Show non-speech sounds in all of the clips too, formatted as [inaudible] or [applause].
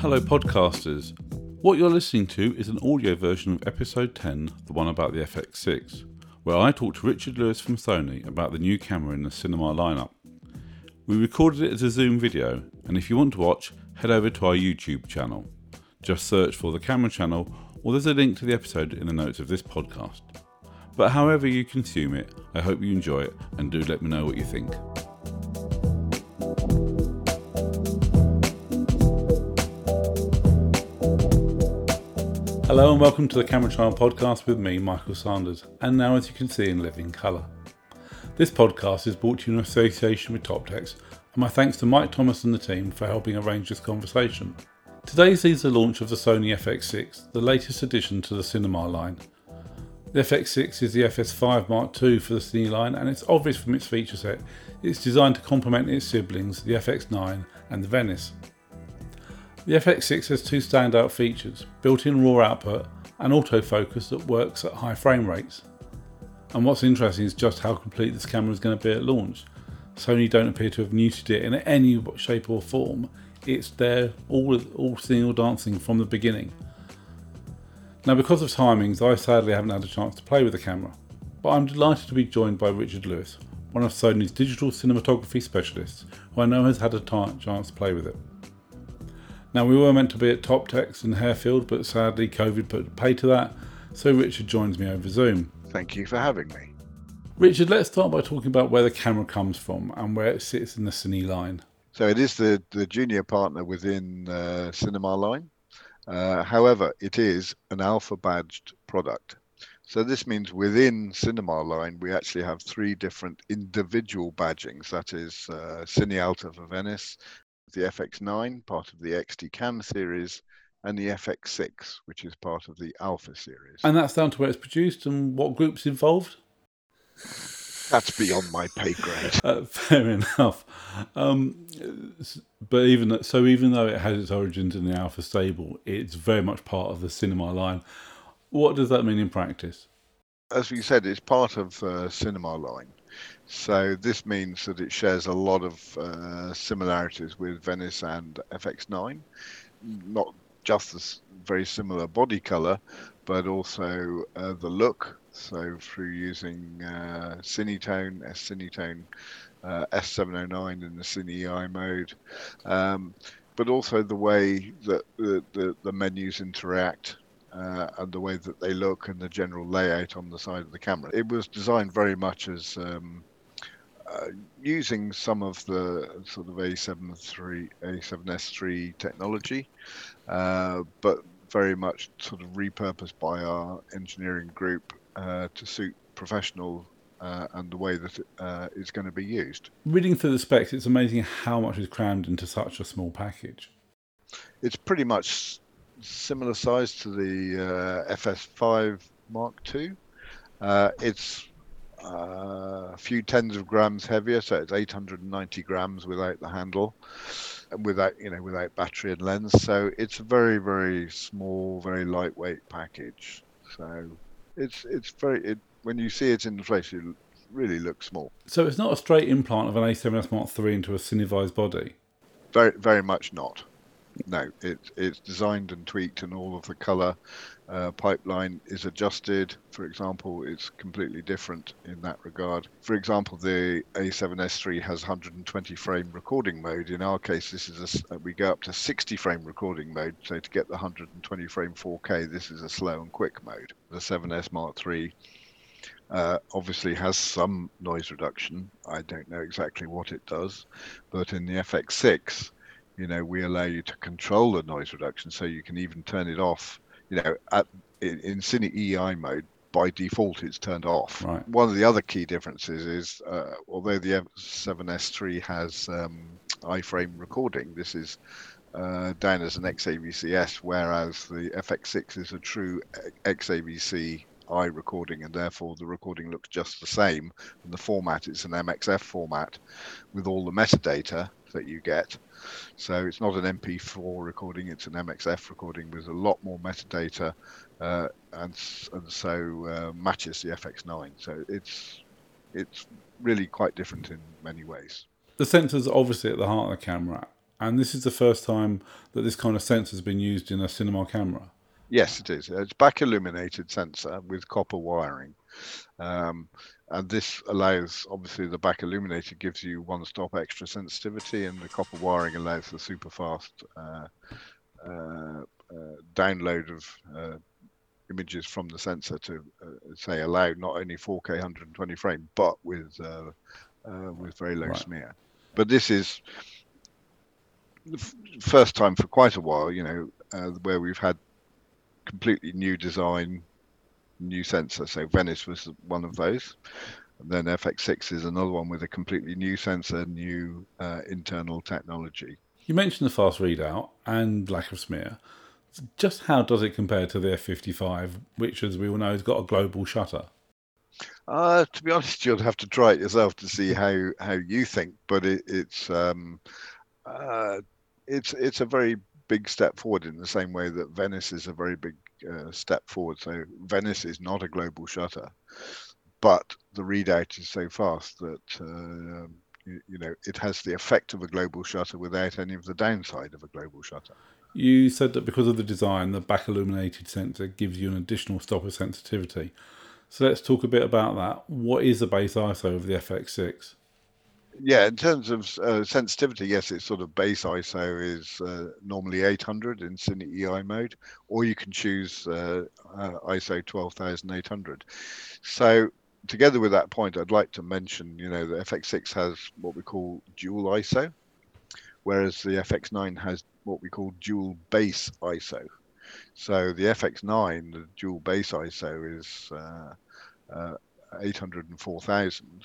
Hello, podcasters. What you're listening to is an audio version of episode 10, the one about the FX6, where I talk to Richard Lewis from Sony about the new camera in the cinema lineup. We recorded it as a Zoom video, and if you want to watch, head over to our YouTube channel. Just search for the camera channel, or there's a link to the episode in the notes of this podcast. But however you consume it, I hope you enjoy it and do let me know what you think. Hello and welcome to the Camera Channel podcast with me, Michael Sanders, and now as you can see in living colour. This podcast is brought to you in association with Top Teks, and my thanks to Mike Thomas and the team for helping arrange this conversation. Today sees the launch of the Sony FX6, the latest addition to the Cinema line. The FX6 is the FS5 Mark II for the Cine line, and it's obvious from its feature set it's designed to complement its siblings, the FX9 and the Venice. The FX6 has two standout features built in RAW output and autofocus that works at high frame rates. And what's interesting is just how complete this camera is going to be at launch. Sony don't appear to have neutered it in any shape or form. It's there, all, all singing or dancing from the beginning. Now, because of timings, I sadly haven't had a chance to play with the camera, but I'm delighted to be joined by Richard Lewis, one of Sony's digital cinematography specialists, who I know has had a t- chance to play with it. Now, we were meant to be at Top Teks in Harefield, but sadly, COVID put a pay to that, so Richard joins me over Zoom. Thank you for having me. Richard, let's start by talking about where the camera comes from and where it sits in the Cine line. So, it is the, the junior partner within uh, Cinema Line. Uh, however, it is an alpha badged product. So this means within Cinema Line, we actually have three different individual badgings. That is uh, CineAlta for Venice, the FX9, part of the XDCAM series, and the FX6, which is part of the Alpha series. And that's down to where it's produced and what group's involved? That's beyond my pay grade. [laughs] Uh, fair enough. Um, but even so, even though it has its origins in the Alpha stable, it's very much part of the cinema line. What does that mean in practice? As we said, it's part of uh, cinema line. So this means that it shares a lot of uh, similarities with Venice and FX9, not just the very similar body color, but also uh, the look. So through using uh, Cinetone, S Cinetone, uh, S709 in the Cine mode, um, but also the way that the, the, the menus interact uh, and the way that they look and the general layout on the side of the camera. It was designed very much as um, uh, using some of the sort of A7 III, A7S3 technology, uh, but very much sort of repurposed by our engineering group uh, to suit professional uh, and the way that uh, it's going to be used. Reading through the specs, it's amazing how much is crammed into such a small package. It's pretty much similar size to the uh, FS5 Mark II. Uh, it's uh, a few tens of grams heavier, so it's 890 grams without the handle, and without you know without battery and lens. So it's a very very small, very lightweight package. So it's it's very it, when you see it in the flesh, it really looks small. So it's not a straight implant of an A7S Mark III into a Cinevised body. Very very much not no, it's it's designed and tweaked, and all of the color uh, pipeline is adjusted. For example, it's completely different in that regard. For example, the A7S3 has 120 frame recording mode. In our case, this is a, we go up to 60 frame recording mode. So to get the 120 frame 4K, this is a slow and quick mode. The 7S Mark III. Uh, obviously has some noise reduction. I don't know exactly what it does, but in the FX6, you know, we allow you to control the noise reduction, so you can even turn it off. You know, at in, in Cine EI mode, by default it's turned off. Right. One of the other key differences is, uh, although the F7S3 has um, iframe recording, this is uh, down as an XAVCS, whereas the FX6 is a true XAVC I recording, and therefore the recording looks just the same. And the format is an MXF format with all the metadata that you get. So it's not an MP4 recording; it's an MXF recording with a lot more metadata, uh, and and so uh, matches the FX9. So it's it's really quite different in many ways. The sensor's obviously at the heart of the camera, and this is the first time that this kind of sensor has been used in a cinema camera. Yes, it is. It's back illuminated sensor with copper wiring. Um, and this allows, obviously, the back illuminated gives you one stop extra sensitivity, and the copper wiring allows the super fast uh, uh, uh, download of uh, images from the sensor to uh, say allow not only 4K 120 frame, but with uh, with very low right. smear. But this is the first time for quite a while, you know, where we've had completely new design, new sensor. So Venice was one of those. And then FX6 is another one with a completely new sensor, new uh, internal technology. You mentioned the fast readout and lack of smear. Just how does it compare to the F55, which, as we all know, has got a global shutter? Uh, to be honest, you'd have to try it yourself to see how, how you think. But it, it's um, uh, it's it's a very big step forward in the same way that Venice is a very big uh, step forward. So Venice is not a global shutter, but the readout is so fast that uh, you, you, know it has the effect of a global shutter without any of the downside of a global shutter. You said that because of the design, the back illuminated sensor gives you an additional stop of sensitivity. So let's talk a bit about that. What is the base ISO of the FX6? Yeah, in terms of uh, sensitivity, yes, it's sort of base ISO is uh, normally 800 in Cine EI mode, or you can choose uh, uh ISO 12800. So together with that point, I'd like to mention, you know, the FX6 has what we call dual ISO, whereas the FX9 has what we call dual base ISO. So the FX9, the dual base ISO is uh, uh, 800 and 4000.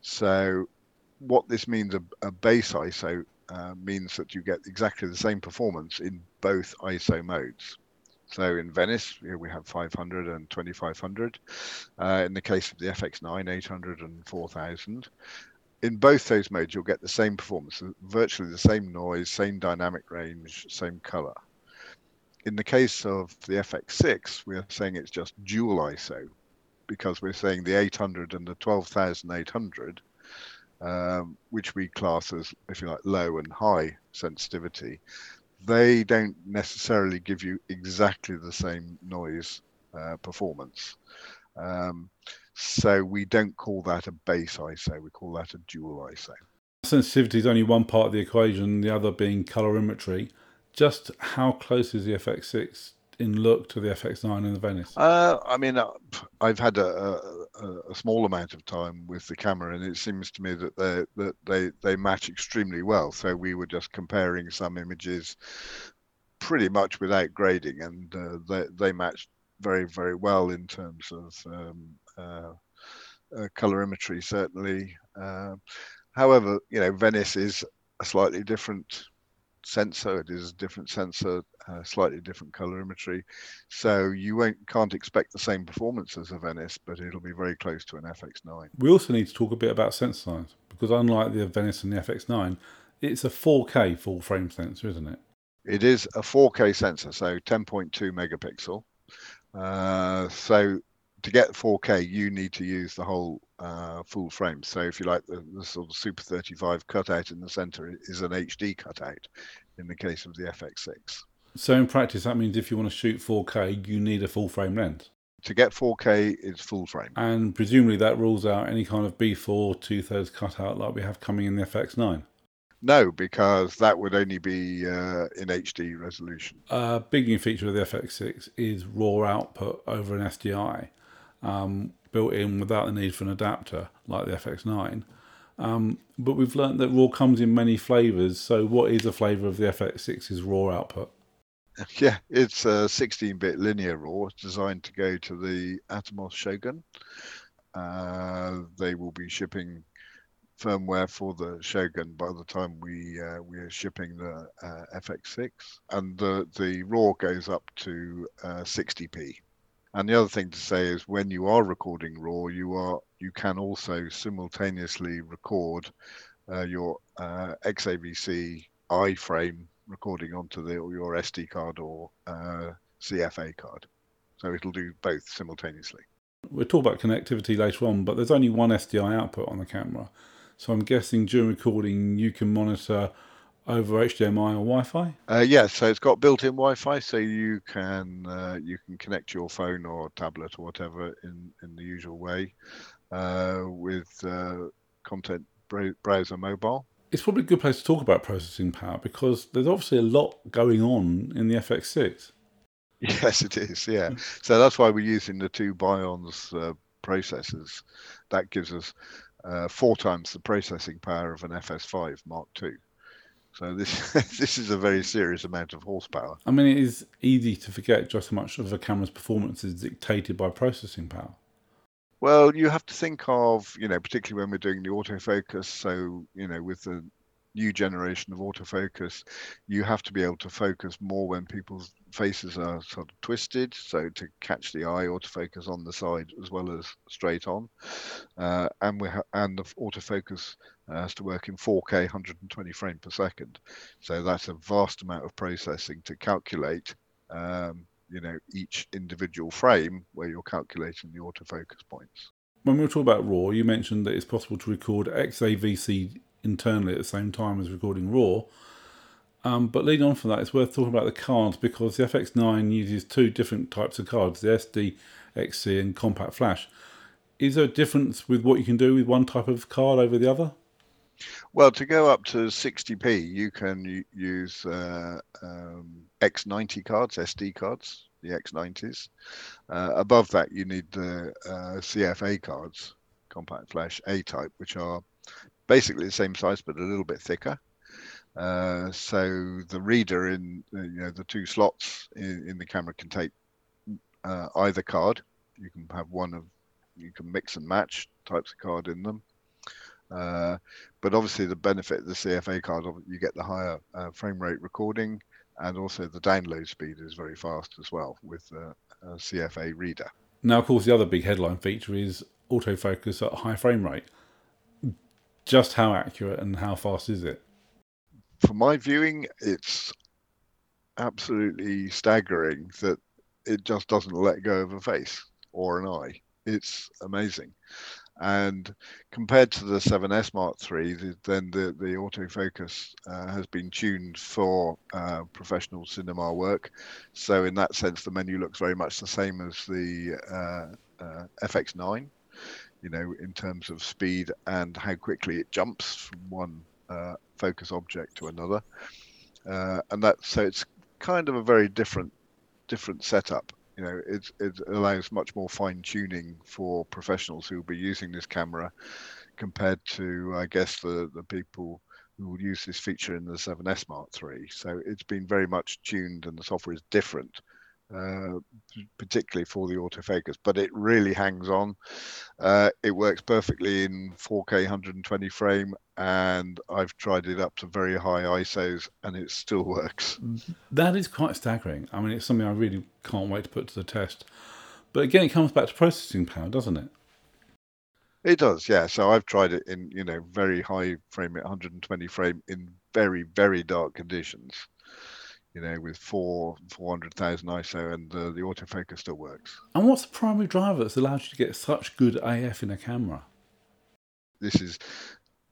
So what this means a, a base ISO uh, means that you get exactly the same performance in both ISO modes. So in Venice, know, we have 500 and 2500. Uh, in the case of the FX9, 800 and 4000. In both those modes, you'll get the same performance, virtually the same noise, same dynamic range, same color. In the case of the FX6, we are saying it's just dual ISO because we're saying the 800 and the 12800 um, which we class as, if you like, low and high sensitivity, they don't necessarily give you exactly the same noise uh, performance. Um, so we don't call that a base ISO, we call that a dual ISO. Sensitivity is only one part of the equation, the other being colorimetry. Just how close is the FX6 in look to the FX9 and the Venice? Uh, I mean, uh, I've had a, a, a, small amount of time with the camera, and it seems to me that they that they they match extremely well. So we were just comparing some images, pretty much without grading, and uh, they they matched very very well in terms of um, uh, uh colorimetry, certainly. Uh, however, you know, Venice is a slightly different sensor. It is a different sensor, uh, slightly different colorimetry. So you won't can't expect the same performance as a Venice, but it'll be very close to an FX9. We also need to talk a bit about sensor size because unlike the Venice and the FX9, it's a 4K full frame sensor, isn't it? It is a 4K sensor, so 10.2 megapixel. Uh, so to get 4K, you need to use the whole uh, full frame. So if you like, the, the, sort of Super 35 cutout in the center is an HD cutout in the case of the FX6. So in practice, that means if you want to shoot 4K, you need a full frame lens. To get 4K, it's full frame. And presumably that rules out any kind of B4 two thirds cutout like we have coming in the FX9. No, because that would only be uh, in HD resolution. A big new feature of the FX6 is raw output over an SDI um, built in without the need for an adapter like the FX9. Um, but we've learned that RAW comes in many flavors. So, what is the flavor of the FX6's RAW output? [laughs] Yeah, it's a 16-bit linear RAW designed to go to the Atomos Shogun. Uh, they will be shipping firmware for the Shogun by the time we uh, we are shipping the uh, FX6, and the the RAW goes up to 60p. And the other thing to say is when you are recording RAW, you are you can also simultaneously record uh, your uh, XAVC iframe recording onto the your SD card or uh, CFA card. So it'll do both simultaneously. We'll talk about connectivity later on, but there's only one SDI output on the camera. So I'm guessing during recording you can monitor over HDMI or Wi-Fi? Uh, yeah, so it's got built-in Wi-Fi, so you can uh, you can connect your phone or tablet or whatever in in the usual way uh, with uh, content browser mobile. It's probably a good place to talk about processing power because there's obviously a lot going on in the FX6. Yes, it is. Yeah, [laughs] so that's why we're using the two BIONZ uh, processors. That gives us uh, four times the processing power of an FS5 Mark II. So this [laughs] this is a very serious amount of horsepower. I mean, it is easy to forget just how much of a camera's performance is dictated by processing power. Well, you have to think of, you know, particularly when we're doing the autofocus. So, you know, with the new generation of autofocus, you have to be able to focus more when people's faces are sort of twisted. So to catch the eye, autofocus on the side as well as straight on, uh, and we ha- and the autofocus uh, has to work in 4K 120 frames per second. So that's a vast amount of processing to calculate. Um, you know each individual frame where you're calculating the autofocus points. When we were talking about RAW, you mentioned that it's possible to record XAVC internally at the same time as recording RAW. Um, but leading on from that, it's worth talking about the cards because the FX9 uses two different types of cards, the SD XC and Compact Flash. Is there a difference with what you can do with one type of card over the other? Well, to go up to 60p, you can use uh, um, X90 cards, SD cards, the X90s. Uh, above that, you need the uh, CFA cards, Compact Flash A type, which are basically the same size but a little bit thicker. Uh, so the reader in uh, you know the two slots in, in the camera can take uh, either card. You can have one of you can mix and match types of card in them. Uh, but obviously the benefit of the CFA card, you get the higher uh, frame rate recording, and also the download speed is very fast as well with a CFA reader. Now, of course, the other big headline feature is autofocus at high frame rate just how accurate and how fast is it? For my viewing, it's absolutely staggering that it just doesn't let go of a face or an eye. It's amazing. And compared to the 7S Mark III, then the, the autofocus uh, has been tuned for uh, professional cinema work. So, in that sense, the menu looks very much the same as the uh, uh FX9 you know, in terms of speed and how quickly it jumps from one uh, focus object to another. Uh, and that so it's kind of a very different different setup. You know, it it allows much more fine tuning for professionals who will be using this camera compared to, I guess, the the people who will use this feature in the 7S Mark III. So it's been very much tuned, and the software is different uh, particularly for the autofocus, but it really hangs on. Uh, it works perfectly in 4K 120 frame, and I've tried it up to very high ISOs, and it still [laughs] works. That is quite staggering. I mean, it's something I really can't wait to put to the test. But again, it comes back to processing power, doesn't it? It does, yeah. So I've tried it in, you know, very high frame at 120 frame in very, very dark conditions you know, with four, 400,000 ISO and uh, the autofocus still works. And what's the primary driver that's allowed you to get such good AF in a camera? This is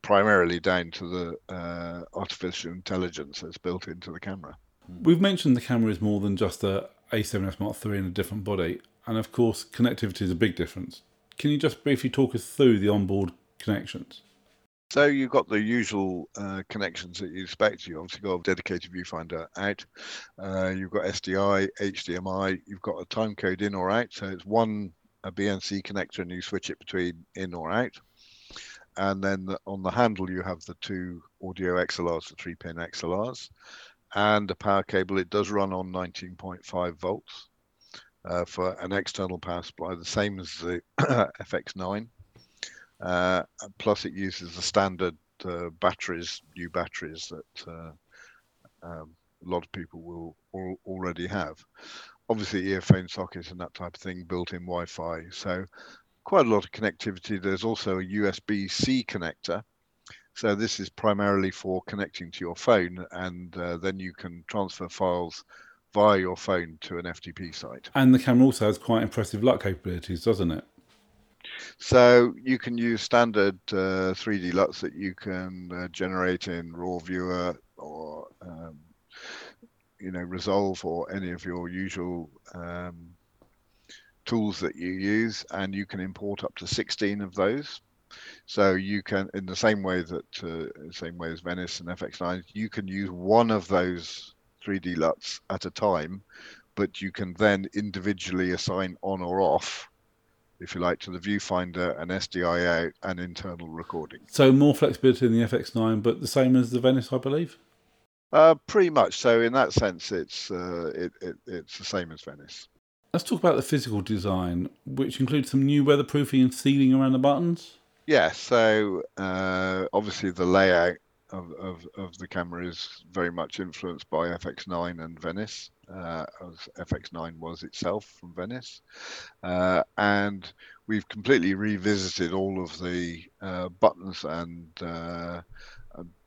primarily down to the uh, artificial intelligence that's built into the camera. We've mentioned the camera is more than just a A7S Mark III in a different body, and of course, connectivity is a big difference. Can you just briefly talk us through the onboard connections? So you've got the usual uh, connections that you expect. You obviously got a dedicated viewfinder out. Uh, you've got SDI, HDMI. You've got a time code in or out. So it's one a BNC connector, and you switch it between in or out. And then the, on the handle, you have the two audio XLRs, the three-pin XLRs, and a power cable. It does run on 19.5 volts uh, for an external power supply, the same as the [clears throat] FX9. Uh, plus, it uses the standard uh, batteries, new batteries that uh, um, a lot of people will al- already have. Obviously, earphone sockets and that type of thing, built-in Wi-Fi. So, quite a lot of connectivity. There's also a USB-C connector. So this is primarily for connecting to your phone, and uh, then you can transfer files via your phone to an FTP site. And the camera also has quite impressive LUT capabilities, doesn't it? So you can use standard uh, 3D LUTs that you can uh, generate in RAW Viewer or you know Resolve or any of your usual um, tools that you use, and you can import up to 16 of those. So you can, in the same way that, uh, same way as Venice and FX9, you can use one of those 3D LUTs at a time, but you can then individually assign on or off, if you like, to the viewfinder, an SDI out, and internal recording. So more flexibility in the FX9, but the same as the Venice, I believe. Uh, pretty much. So in that sense, it's uh, it, it, it's the same as Venice. Let's talk about the physical design, which includes some new weatherproofing and sealing around the buttons. Yeah. So uh, obviously the layout of, of, of the camera is very much influenced by FX9 and Venice, uh, as FX9 was itself from Venice, uh, and we've completely revisited all of the uh, buttons and uh,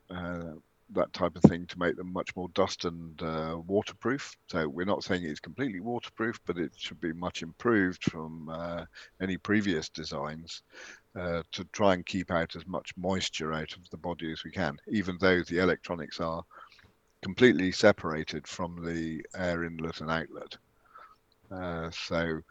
uh, that type of thing to make them much more dust and uh, waterproof. So we're not saying it's completely waterproof, but it should be much improved from uh, any previous designs uh, to try and keep out as much moisture out of the body as we can, even though the electronics are completely separated from the air inlet and outlet. Uh, so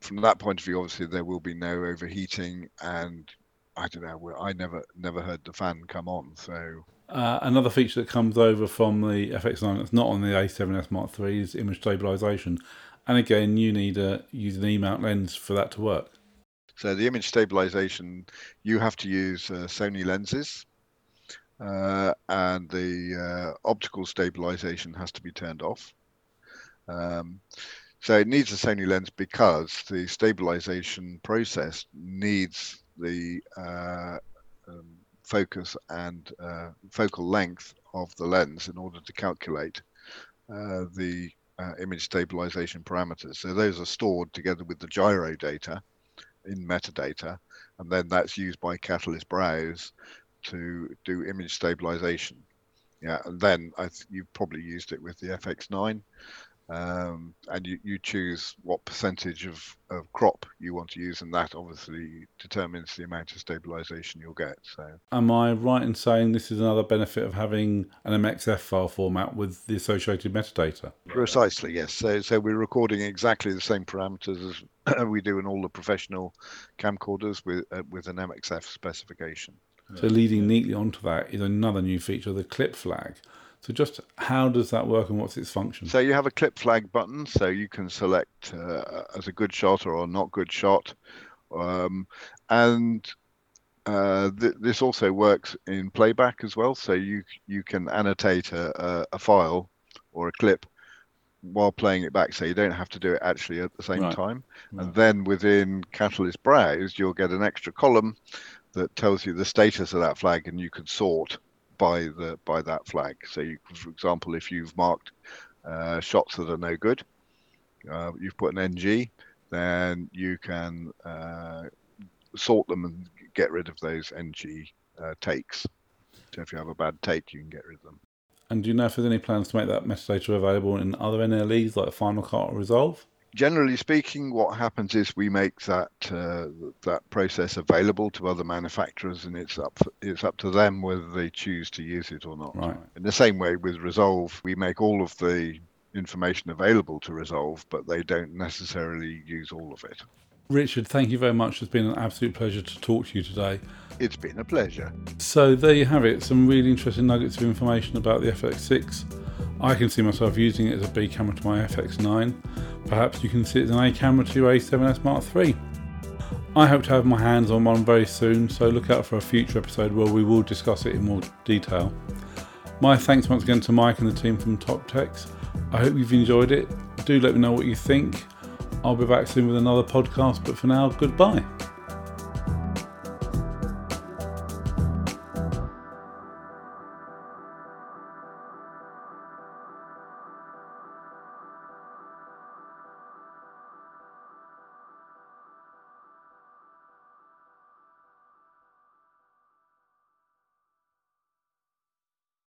from that point of view, obviously there will be no overheating and I don't know. I never never heard the fan come on, so uh, another feature that comes over from the FX9 that's not on the A7S Mark III is image stabilization. And again, you need to use an E-mount lens for that to work. So the image stabilization, you have to use uh, Sony lenses, and the uh, optical stabilization has to be turned off. Um, so it needs a Sony lens because the stabilization process needs the uh, um, focus and uh, focal length of the lens in order to calculate uh, the uh, image stabilization parameters. So those are stored together with the gyro data in metadata, and then that's used by Catalyst Browse to do image stabilization. Yeah, and then I th- you've probably used it with the FX9 um, and you, you choose what percentage of, of crop you want to use, and that obviously determines the amount of stabilization you'll get. So, am I right in saying this is another benefit of having an MXF file format with the associated metadata? Precisely, yes. So, so we're recording exactly the same parameters as [clears throat] we do in all the professional camcorders with uh, with an MXF specification. So, leading neatly onto that is another new feature, the clip flag. So just how does that work and what's its function? So you have a clip flag button, so you can select uh, as a good shot or a not good shot, um, and uh, th- this also works in playback as well. So you you can annotate a, a, file or a clip while playing it back, so you don't have to do it actually at the same right. time. Right. And then within Catalyst Browse, you'll get an extra column that tells you the status of that flag, and you can sort by the by that flag. So, you, for example, if you've marked uh, shots that are no good, uh, you've put an NG, then you can uh, sort them and get rid of those NG uh, takes. So, if you have a bad take, you can get rid of them. And do you know if there's any plans to make that metadata available in other NLEs like Final Cut or Resolve? Generally speaking, what happens is we make that uh, that process available to other manufacturers, and it's up it's up to them whether they choose to use it or not. Right. In the same way with Resolve, we make all of the information available to Resolve, but they don't necessarily use all of it. Richard, thank you very much. It's been an absolute pleasure to talk to you today. It's been a pleasure. So there you have it, some really interesting nuggets of information about the FX6. I can see myself using it as a B camera to my FX9. Perhaps you can see it as an A camera to your A7S Mark III. I hope to have my hands on one very soon, so look out for a future episode where we will discuss it in more detail. My thanks once again to Mike and the team from Top Teks. I hope you've enjoyed it. Do let me know what you think. I'll be back soon with another podcast, but for now, goodbye.